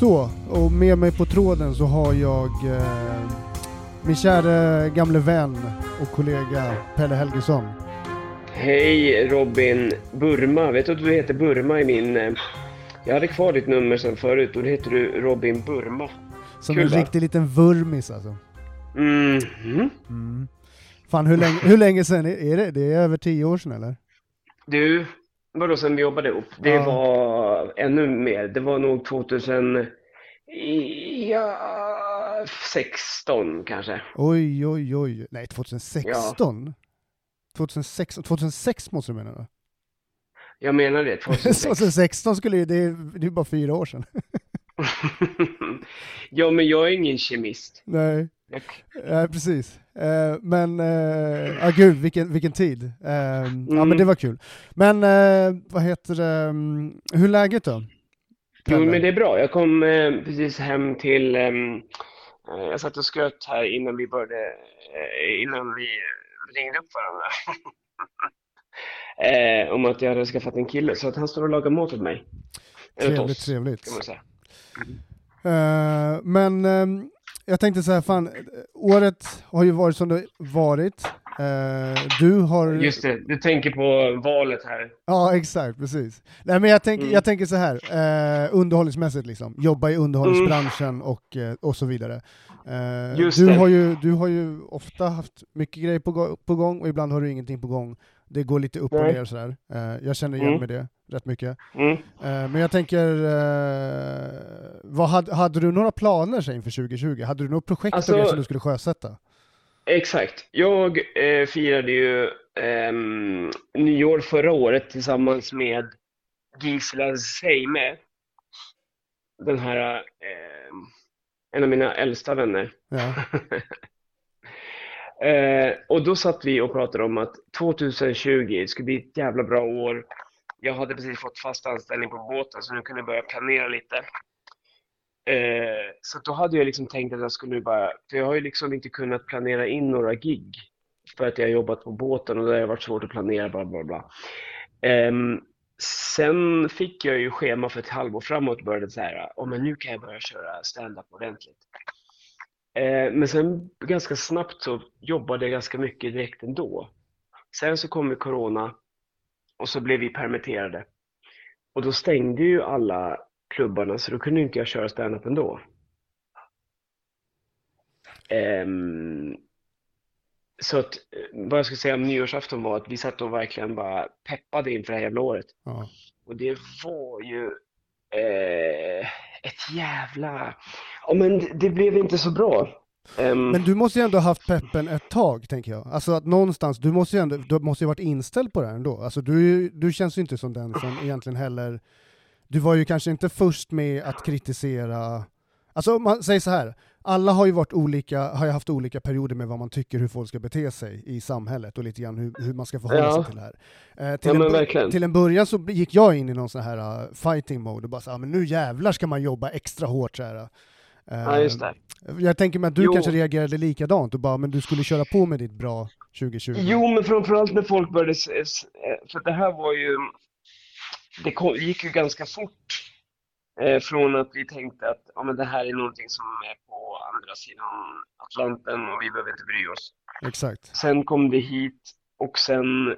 Så, och med mig på tråden så har jag eh, min kära gamle vän och kollega Pelle Helgesson. Hej Robin Burma. Vet du att du heter Burma i min... eh, Jag hade kvar ditt nummer sen förut och då heter du Robin Burma. Som Kul, en va? riktig liten vurmis alltså. Mm. mm. Mm. Fan hur länge, hur länge är är det? Det är över tio år sedan eller? Du, vadå sen vi jobbade ihop? Det Ja. var ännu mer. Det var nog 2000... Ja, 16 kanske. Oj, oj, oj. Nej, 2016? 2016? 2006 måste du mena då? Jag menar det, 2006. 2016 skulle ju, det är det är bara fyra år sedan. Ja, men jag är ingen kemist. Nej, nej precis. Eh, men, eh, ja gud vilken, vilken tid. Eh, Ja men Mm. det var kul. Men eh, vad heter det, mm, hur är läget då? Jo, men det är bra. Jag kom eh, precis hem till... ehm, eh, jag satt och sköt här innan vi började... Eh, innan vi ringde upp varandra. eh, om att jag hade skaffat en kille. Så att han står och lagar mat åt mig. Eller åt Trevligt, oss, trevligt. kan man säga. Eh, men ehm, jag tänkte så här, fan, året har ju varit som det varit. Eh, du har... Just det, du tänker på valet här. Ja, exakt, precis. Nej, men jag, tänk, Mm. jag tänker så här, eh, underhållningsmässigt liksom, jobba i underhållningsbranschen och, eh, och så vidare. Just du, det. har ju, du har ju ofta haft mycket grejer på, på gång och ibland har du ingenting på gång. Det går lite upp och ner sådär. Eh, jag känner igen Mm. mig det rätt mycket. Mm. Eh, men jag tänker, eh, vad hade, hade du några planer inför 2020? Hade du något projekt Alltså- som du skulle sjösätta? Exakt. Jag eh, firade ju ehm, nyår förra året tillsammans med Gisela Seime. Den här, ehm, en av mina äldsta vänner. Ja. Eh, och då satt vi och pratade om att 2020 skulle bli ett jävla bra år. Jag hade precis fått fast anställning på båten så nu kunde jag börja planera lite. Eh, så då hade jag liksom tänkt att jag skulle bara, för jag har ju liksom inte kunnat planera in några gig för att jag har jobbat på båten och det har varit svårt att planera bla bla bla. Eh, sen fick jag ju schema för ett halvår framåt och började så här, oh, men nu kan jag börja köra stand-up ordentligt. Eh, men sen ganska snabbt så jobbade jag ganska mycket direkt ändå. Sen så kom ju corona och så blev vi permitterade. Och då stängde ju alla klubbarna så då kunde inte jag köra stand-up ändå. Ehm, så att eh, vad jag ska säga om nyårsafton var att vi satt och verkligen bara peppade inför det här jävla året. Ja. Och det var ju eh, ett jävla... Ja, men det blev inte så bra. Ehm, Men du måste ju ändå ha haft peppen ett tag, tänker jag. Alltså att någonstans, du måste ju ändå, du måste ju varit inställd på det här ändå. Alltså du, du känns ju inte som den som egentligen heller, du var ju kanske inte först med att kritisera, alltså om man säger så här, alla har ju varit olika, har ju haft olika perioder med vad man tycker hur folk ska bete sig i samhället och lite grann hur, hur man ska förhålla Ja. sig till det här. Eh, till, Ja, en, verkligen. till en början så gick jag in i någon sån här uh, fighting mode och bara så, ah, men nu jävlar ska man jobba extra hårt så här. Eh, ja, just det. Jag tänker mig att du Jo. kanske reagerade likadant och bara, men du skulle köra på med ditt bra 2020. Jo, men framförallt när folk började... För det här var ju... Det kom, gick ju ganska fort. Eh, från att vi tänkte att ja, men det här är någonting som är på andra sidan Atlanten och vi behöver inte bry oss. Exakt. Sen kom det hit och sen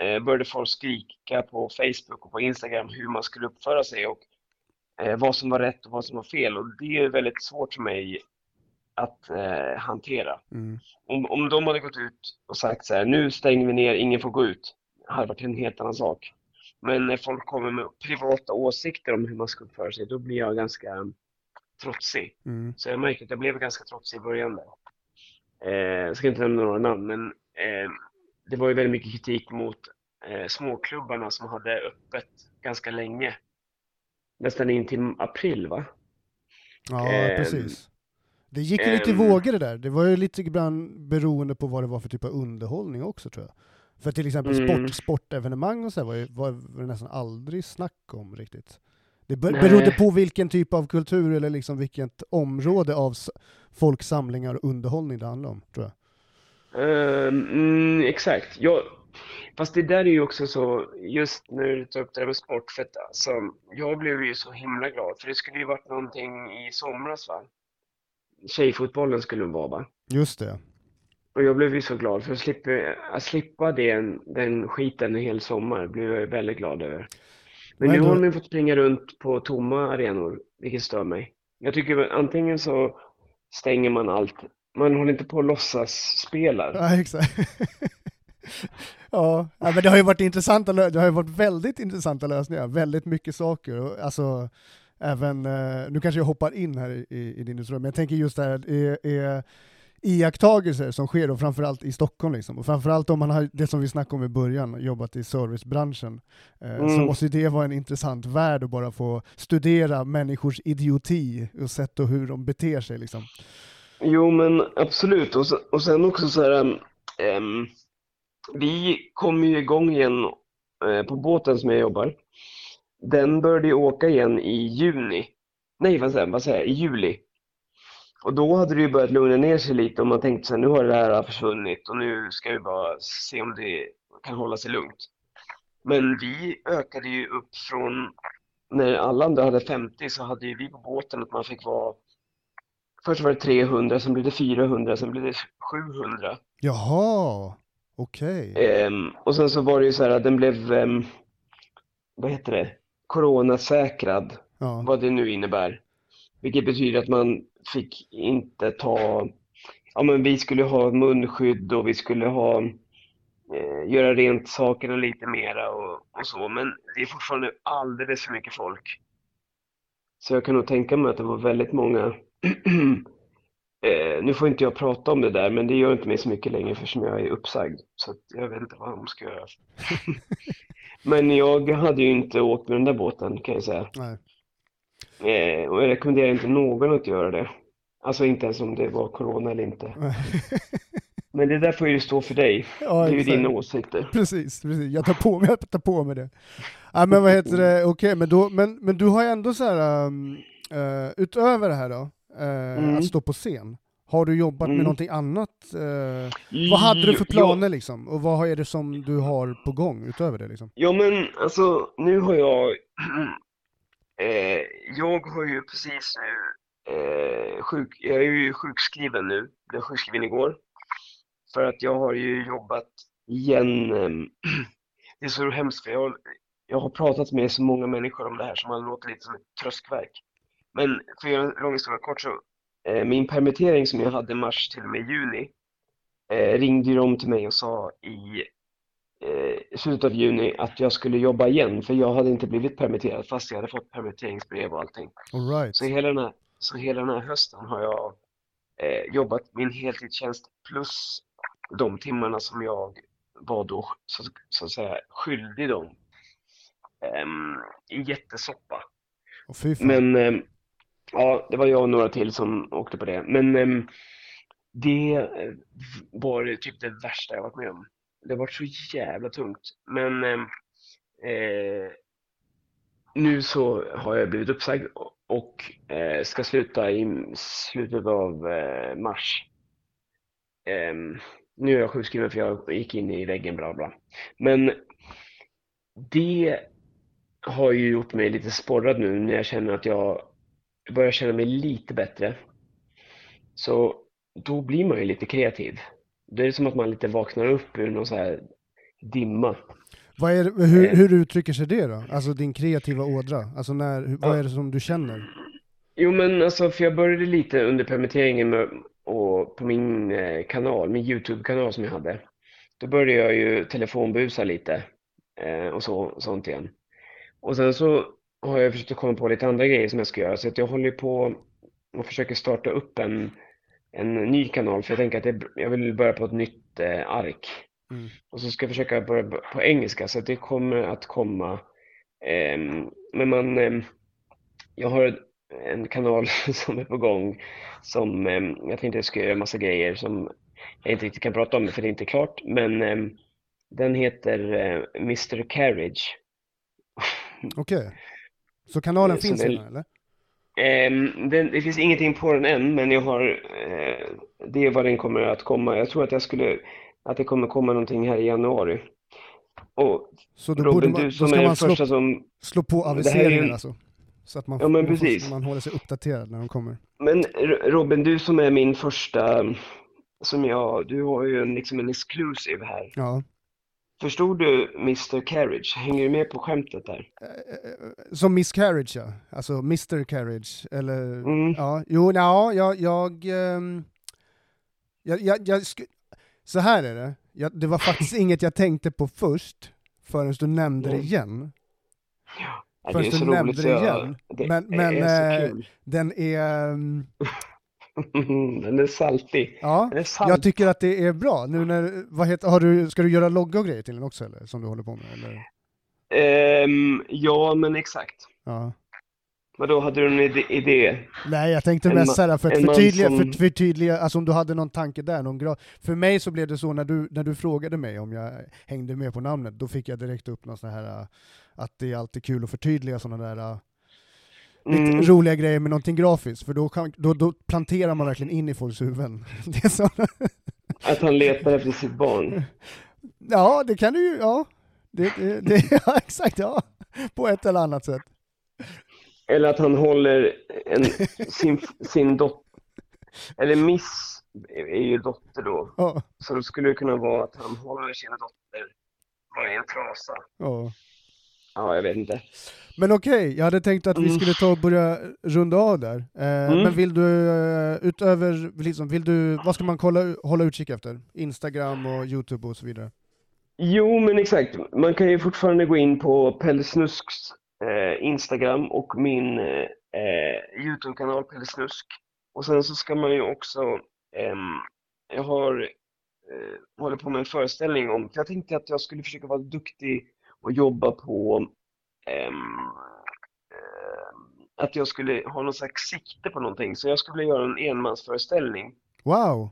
eh, började folk skrika på Facebook och på Instagram hur man skulle uppföra sig och eh, vad som var rätt och vad som var fel. Och det är väldigt svårt för mig att eh, hantera. Mm. Om, om de hade gått ut och sagt så här, nu stänger vi ner, ingen får gå ut, hade varit en helt annan sak. Men när folk kommer med privata åsikter om hur man ska uppföra sig, då blir jag ganska trotsig. Mm. Så jag märkte att jag blev ganska trotsig i början där. Eh, jag ska inte nämna några namn, men eh, det var ju väldigt mycket kritik mot eh, småklubbarna som hade öppet ganska länge. Nästan in till april, va? Ja, Ehm, precis. Det gick ju lite i ehm. vågor det där. Det var ju lite grann beroende på vad det var för typ av underhållning också tror jag. För till exempel Mm. sport, sportevenemang och så här var, ju, var det nästan aldrig snack om riktigt. Det berodde på vilken typ av kultur eller liksom vilket område av folksamlingar och underhållning det handlade om, tror jag. Ehm, mm, exakt. Jag, Fast det där är ju också så, just när du tar upp det där med sport, för att alltså, jag blev ju så himla glad, för det skulle ju varit någonting i somras va? Tjejfotbollen skulle det vara va? Just det. Och jag blev ju så glad, för att slippa, att slippa den, den skiten en hel sommar blev jag väldigt glad över. Men Men nu har man ju fått springa runt på tomma arenor, vilket stör mig. Jag tycker antingen så stänger man allt, man håller inte på att låtsas spelar. Ja, exakt. ja, men det har ju varit intressanta, det har ju varit väldigt intressanta lösningar, väldigt mycket saker. Och, alltså, även, eh, nu kanske jag hoppar in här i, i, i din historia, men jag tänker just det här, är, är iakttagelser som sker, och framförallt i Stockholm, liksom. och framförallt om man har, det som vi snackade om i början, jobbat i servicebranschen, eh, så Mm. måste ju det vara en intressant värld att bara få studera människors idioti och sätt och hur de beter sig. Liksom. Jo, men absolut. Och, så, och sen också så här, ehm, vi kom ju igång igen eh, på båten som jag jobbar. Den började ju åka igen i juni. Nej, vad säger, jag, vad säger jag? I juli. Och då hade det ju börjat lugna ner sig lite och man tänkte så här, nu har det här försvunnit och nu ska vi bara se om det kan hålla sig lugnt. Men vi ökade ju upp från, när alla andra hade 50 så hade ju vi på båten att man fick vara Först var det 300, sen blev det 400, sen blev det 700. Jaha, okej. Ehm, och sen så var det ju så här att den blev, ehm, vad heter det, coronasäkrad, Ja. vad det nu innebär. Vilket betyder att man fick inte ta, ja men vi skulle ha munskydd och vi skulle ha, eh, göra rent sakerna lite mera och, och så, men det är fortfarande alldeles för mycket folk. Så jag kan nog tänka mig att det var väldigt många Eh, nu får inte jag prata om det där, men det gör inte mig så mycket längre eftersom jag är uppsagd. Så att jag vet inte vad de ska göra. Men jag hade ju inte åkt med den där båten kan jag säga. Nej. Eh, och jag rekommenderar inte någon att göra det. Alltså inte ens om det var corona eller inte. Men det där får ju stå för dig. ja, Det är ju dina åsikter. Precis, precis. Jag tar på mig, jag tar på mig det. Ja, men vad heter det, okej, men, då, men, men du har ju ändå så här, um, eh, utöver det här då, eh, Mm. att stå på scen, har du jobbat med Mm. någonting annat? Eh, vad hade du för planer liksom? Och vad är det som du har på gång utöver det liksom? Ja men alltså nu har jag eh, Jag har ju precis nu eh, sjuk, Jag är ju sjukskriven nu. Jag blev sjukskriven igår. För att jag har ju jobbat igen. ehm, det är så hemskt för jag, jag har pratat med så många människor om det här som har låtit lite som ett tröskverk. Men för att göra en lång historia kort så min permittering som jag hade mars till och med juni eh, ringde ju de till mig och sa i eh, slutet av juni att jag skulle jobba igen för jag hade inte blivit permitterad fast jag hade fått permitteringsbrev och allting. All right. Så hela den här, så hela den här hösten har jag eh, jobbat min heltidstjänst plus de timmarna som jag var då så, så att säga skyldig dem i jättesoppa. Fan. Men ehm, ja, det var jag och några till som åkte på det. Men ehm, eh, det var typ det värsta jag varit med om. Det var så jävla tungt. Men ehm, eh, nu så har jag blivit uppsagd och- eh, ska sluta i slutet av eh, mars. Ehm, nu är jag sjukskriven för jag gick in i väggen bla bla. Men det har ju gjort mig lite sporrad nu när jag känner att jag börjar känna mig lite bättre. Så då blir man ju lite kreativ. Det är som att man lite vaknar upp ur någon så här dimma. Vad är, det- hur, eh. hur uttrycker sig det då? Alltså din kreativa ådra? Alltså när, vad är det som du känner? Jo men alltså, för jag började lite under permitteringen med, och på min eh, kanal, min YouTube-kanal som jag hade. Då började jag ju telefonbusa lite eh, och så, sånt igen. Och sen så har jag försökt att komma på lite andra grejer som jag ska göra. Så att jag håller på och försöker starta upp en, en ny kanal för jag tänker att det, jag vill börja på ett nytt eh, ark. Mm. Och så ska jag försöka börja på engelska så att det kommer att komma. ehm, men man, ehm, jag har en kanal som är på gång som ehm, jag tänkte jag ska göra massa grejer som jag inte riktigt kan prata om för det är inte klart. Men ehm, den heter eh, Mr Carriage. Okej. Så kanalen Eh, finns redan eller? Ehm, den, det finns ingenting på den än, men jag har, eh, det är vad den kommer att komma. Jag tror att jag skulle, att det kommer komma någonting här i januari. Och Så då, Robin, man, du som är den första som... slå på ju aviseringen en- alltså. Så att man, Ja, men precis. får, man håller sig uppdaterad när de kommer. Men Robin, du som är min första, som jag, du har ju en, liksom en exclusive här. Ja. Förstod du Mr. Carriage? Hänger du med på skämtet där? Eh, Som Miss Carriage ja, alltså Mr Carriage, eller Mm. ja, jo, ja, jag, jag, ehm, jag, jag, jag sk- så här är det, jag, det var faktiskt inget jag tänkte på först, förrän du nämnde det Mm. igen. Ja, det Först är du nämnde roligt det så jag, igen. det Men- men, är eh. Den är, ehm, Den är saltig. ja, Den är salt. jag tycker att det är bra. Nu när, vad heter, har du, ska du göra logga och grejer till den också eller? Som du håller på med? Eller? Ehm, ja, men exakt. Ja. Vadå, hade du en idé? idé? Nej, jag tänkte En mest såhär för att förtydliga, som- för, förtydliga, alltså om du hade någon tanke där, någon gra- För mig så blev det så när du, när du frågade mig om jag hängde med på namnet, då fick jag direkt upp någon sån här, äh, att det är alltid kul att förtydliga sådana där äh, Mm. roliga grejer med någonting grafiskt, för då, kan, då, då planterar man verkligen in i folks huvuden. Det Att han letar efter sitt barn. ja, det kan du ju, ja. Det, det, det, ja, exakt, ja. På ett eller annat sätt. Eller att han håller en, sin, sin dotter, eller Miss är ju dotter då. Ja, Så då skulle det kunna vara att han håller sin dotter en trasa. ja. Ja, jag vet inte. Men okej, jag hade tänkt att vi Mm. skulle ta och börja runda av där. Eh, Mm. Men vill du, eh, utöver, liksom, vill du, vad ska man kolla, hålla utkik efter? Instagram och Youtube och så vidare? Jo, men exakt. Man kan ju fortfarande gå in på Pelle Snusks eh, Instagram och min eh, Youtube-kanal Pelle Snusk. Och sen så ska man ju också, jag har eh, håller på med en föreställning om, för jag tänkte att jag skulle försöka vara duktig och jobba på ehm, ehm, att jag skulle ha någon slags sikte på någonting. Så jag skulle göra en enmansföreställning. Wow,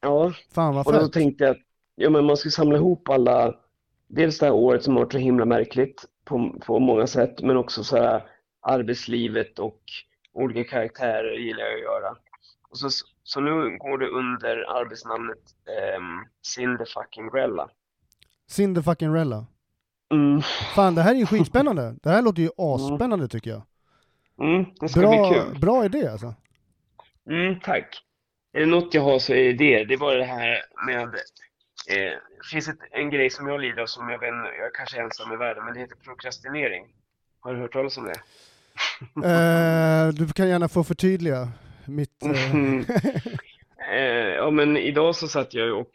Ja, fan vad och då fett. tänkte jag att ja, men man ska samla ihop alla, dels det här året som har varit så himla märkligt på, på många sätt, men också så här arbetslivet och olika karaktärer gillar jag att göra. Och så, så nu går det under arbetsnamnet um, Cindy fucking Rella. Cinder fucking Rella. Mm, Fan, det här är ju skitspännande. Det här låter ju asspännande tycker jag. mm, det ska bli Bra, kul. bra idé alltså. Mm, tack. Är det något jag har så är det det. Är bara det här med... Eh, det finns ett, en grej som jag lider av som jag vet jag kanske är ensam i världen, men det heter prokrastinering. Har du hört talas om det? Eh, du kan gärna få förtydliga mitt... eh, Mhm. Eh, ja, men idag så satt jag och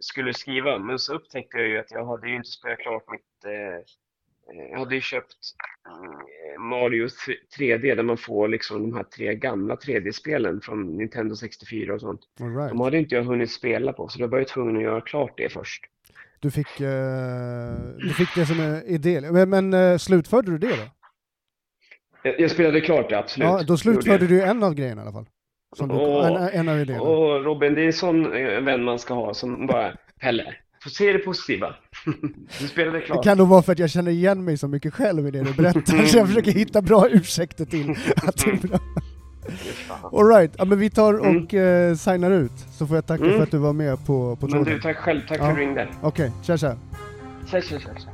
skulle skriva, men så upptäckte jag ju att jag hade ju inte spelat klart mitt... Eh, eh, jag hade ju köpt mm, Mario 3D där man får liksom de här tre gamla 3D-spelen från Nintendo 64 och sånt. all right. De hade inte jag hunnit spela på, så då var jag tvungen att göra klart det först. Du fick, eh, du fick det som en idé. Men, men eh, slutförde du det då? Jag, jag spelade klart det, absolut. Ja, då slutförde du en av grejerna i alla fall. Som du, Åh. en, en av idéerna. Och Robin, det är en sån eh, vän man ska ha som bara, Pelle, får se det positiva. Du spelade Det klart. kan nog vara för att jag känner igen mig så mycket själv i det du berättar, så jag försöker hitta bra ursäkter till att det är bra. Fy fan. Alright, ja, men vi tar Mm. och eh, signar ut, så får jag tacka Mm. för att du var med på, på Men du, tråden. tack själv. Tack Ja. för att du ringde. Okej, tja tja. Tja, tja, tja, tja.